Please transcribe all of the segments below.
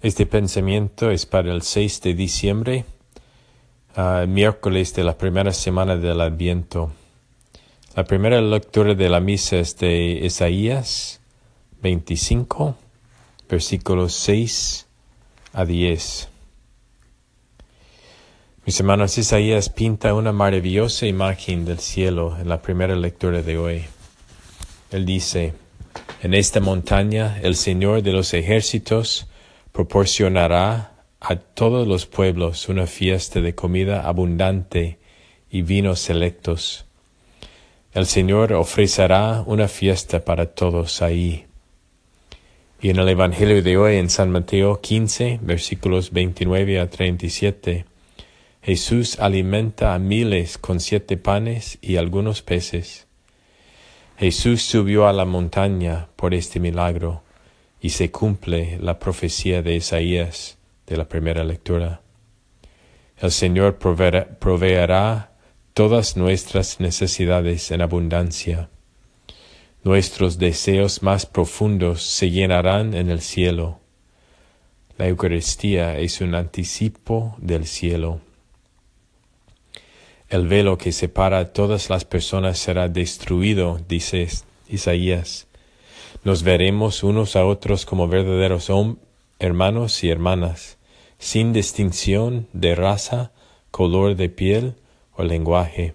Este pensamiento es para el 6 de diciembre, uh, miércoles de la primera semana del Adviento. La primera lectura de la misa es de Isaías 25, versículos 6 a 10. Mis hermanos, Isaías pinta una maravillosa imagen del cielo en la primera lectura de hoy. Él dice, en esta montaña el Señor de los ejércitos proporcionará a todos los pueblos una fiesta de comida abundante y vinos selectos. El Señor ofrecerá una fiesta para todos ahí. Y en el Evangelio de hoy, en San Mateo 15, versículos 29 a 37, Jesús alimenta a miles con siete panes y algunos peces. Jesús subió a la montaña por este milagro y se cumple la profecía de Isaías de la primera lectura. El Señor proveerá, todas nuestras necesidades en abundancia. Nuestros deseos más profundos se llenarán en el cielo. La Eucaristía es un anticipo del cielo. El velo que separa a todas las personas será destruido, dice Isaías nos veremos unos a otros como verdaderos hermanos y hermanas, sin distinción de raza, color de piel o lenguaje.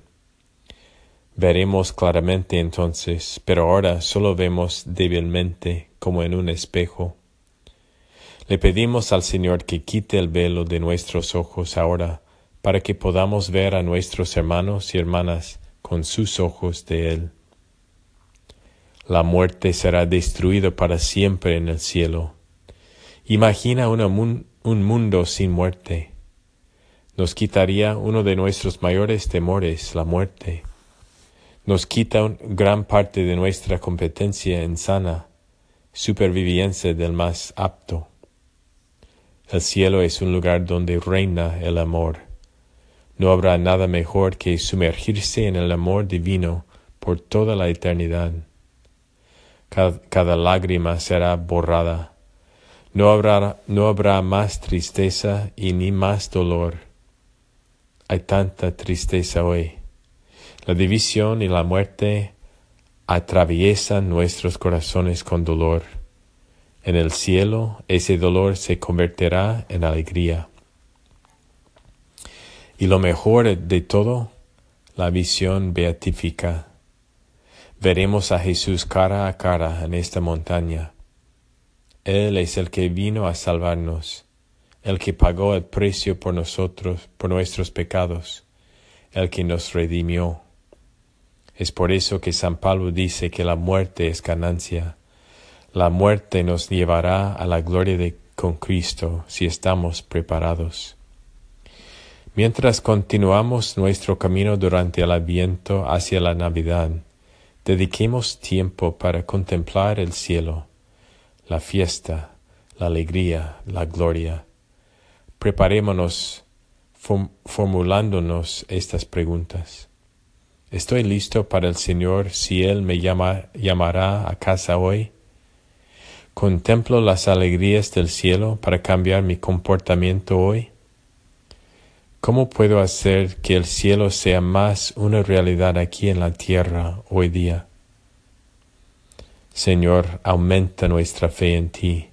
Veremos claramente entonces, pero ahora solo vemos débilmente como en un espejo. Le pedimos al Señor que quite el velo de nuestros ojos ahora, para que podamos ver a nuestros hermanos y hermanas con sus ojos de Él. La muerte será destruido para siempre en el cielo. Imagina un mundo sin muerte. Nos quitaría uno de nuestros mayores temores, la muerte. Nos quita gran parte de nuestra competencia en sana supervivencia del más apto. El cielo es un lugar donde reina el amor. No habrá nada mejor que sumergirse en el amor divino por toda la eternidad cada, lágrima será borrada. No habrá, no habrá más tristeza y ni más dolor. Hay tanta tristeza hoy. La división y la muerte atraviesan nuestros corazones con dolor. En el cielo ese dolor se convertirá en alegría. Y lo mejor de todo, la visión beatífica veremos a Jesús cara a cara en esta montaña. Él es el que vino a salvarnos, el que pagó el precio por nosotros, por nuestros pecados, el que nos redimió. Es por eso que San Pablo dice que la muerte es ganancia. La muerte nos llevará a la gloria de con Cristo si estamos preparados. Mientras continuamos nuestro camino durante el Adviento hacia la Navidad, Dediquemos tiempo para contemplar el cielo, la fiesta, la alegría, la gloria. Preparémonos formulándonos estas preguntas. ¿Estoy listo para el Señor si Él me llama, llamará a casa hoy? ¿Contemplo las alegrías del cielo para cambiar mi comportamiento hoy? ¿Cómo puedo hacer que el cielo sea más una realidad aquí en la tierra hoy día? Señor, aumenta nuestra fe en ti.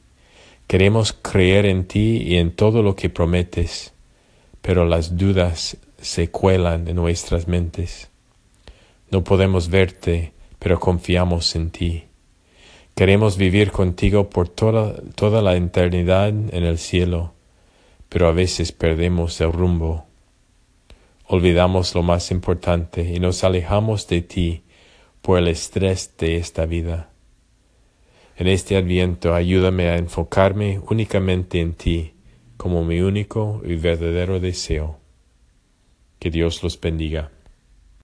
Queremos creer en ti y en todo lo que prometes, pero las dudas se cuelan en nuestras mentes. No podemos verte, pero confiamos en ti. Queremos vivir contigo por toda, toda la eternidad en el cielo pero a veces perdemos el rumbo. Olvidamos lo más importante y nos alejamos de ti por el estrés de esta vida. En este adviento ayúdame a enfocarme únicamente en ti como mi único y verdadero deseo. Que Dios los bendiga.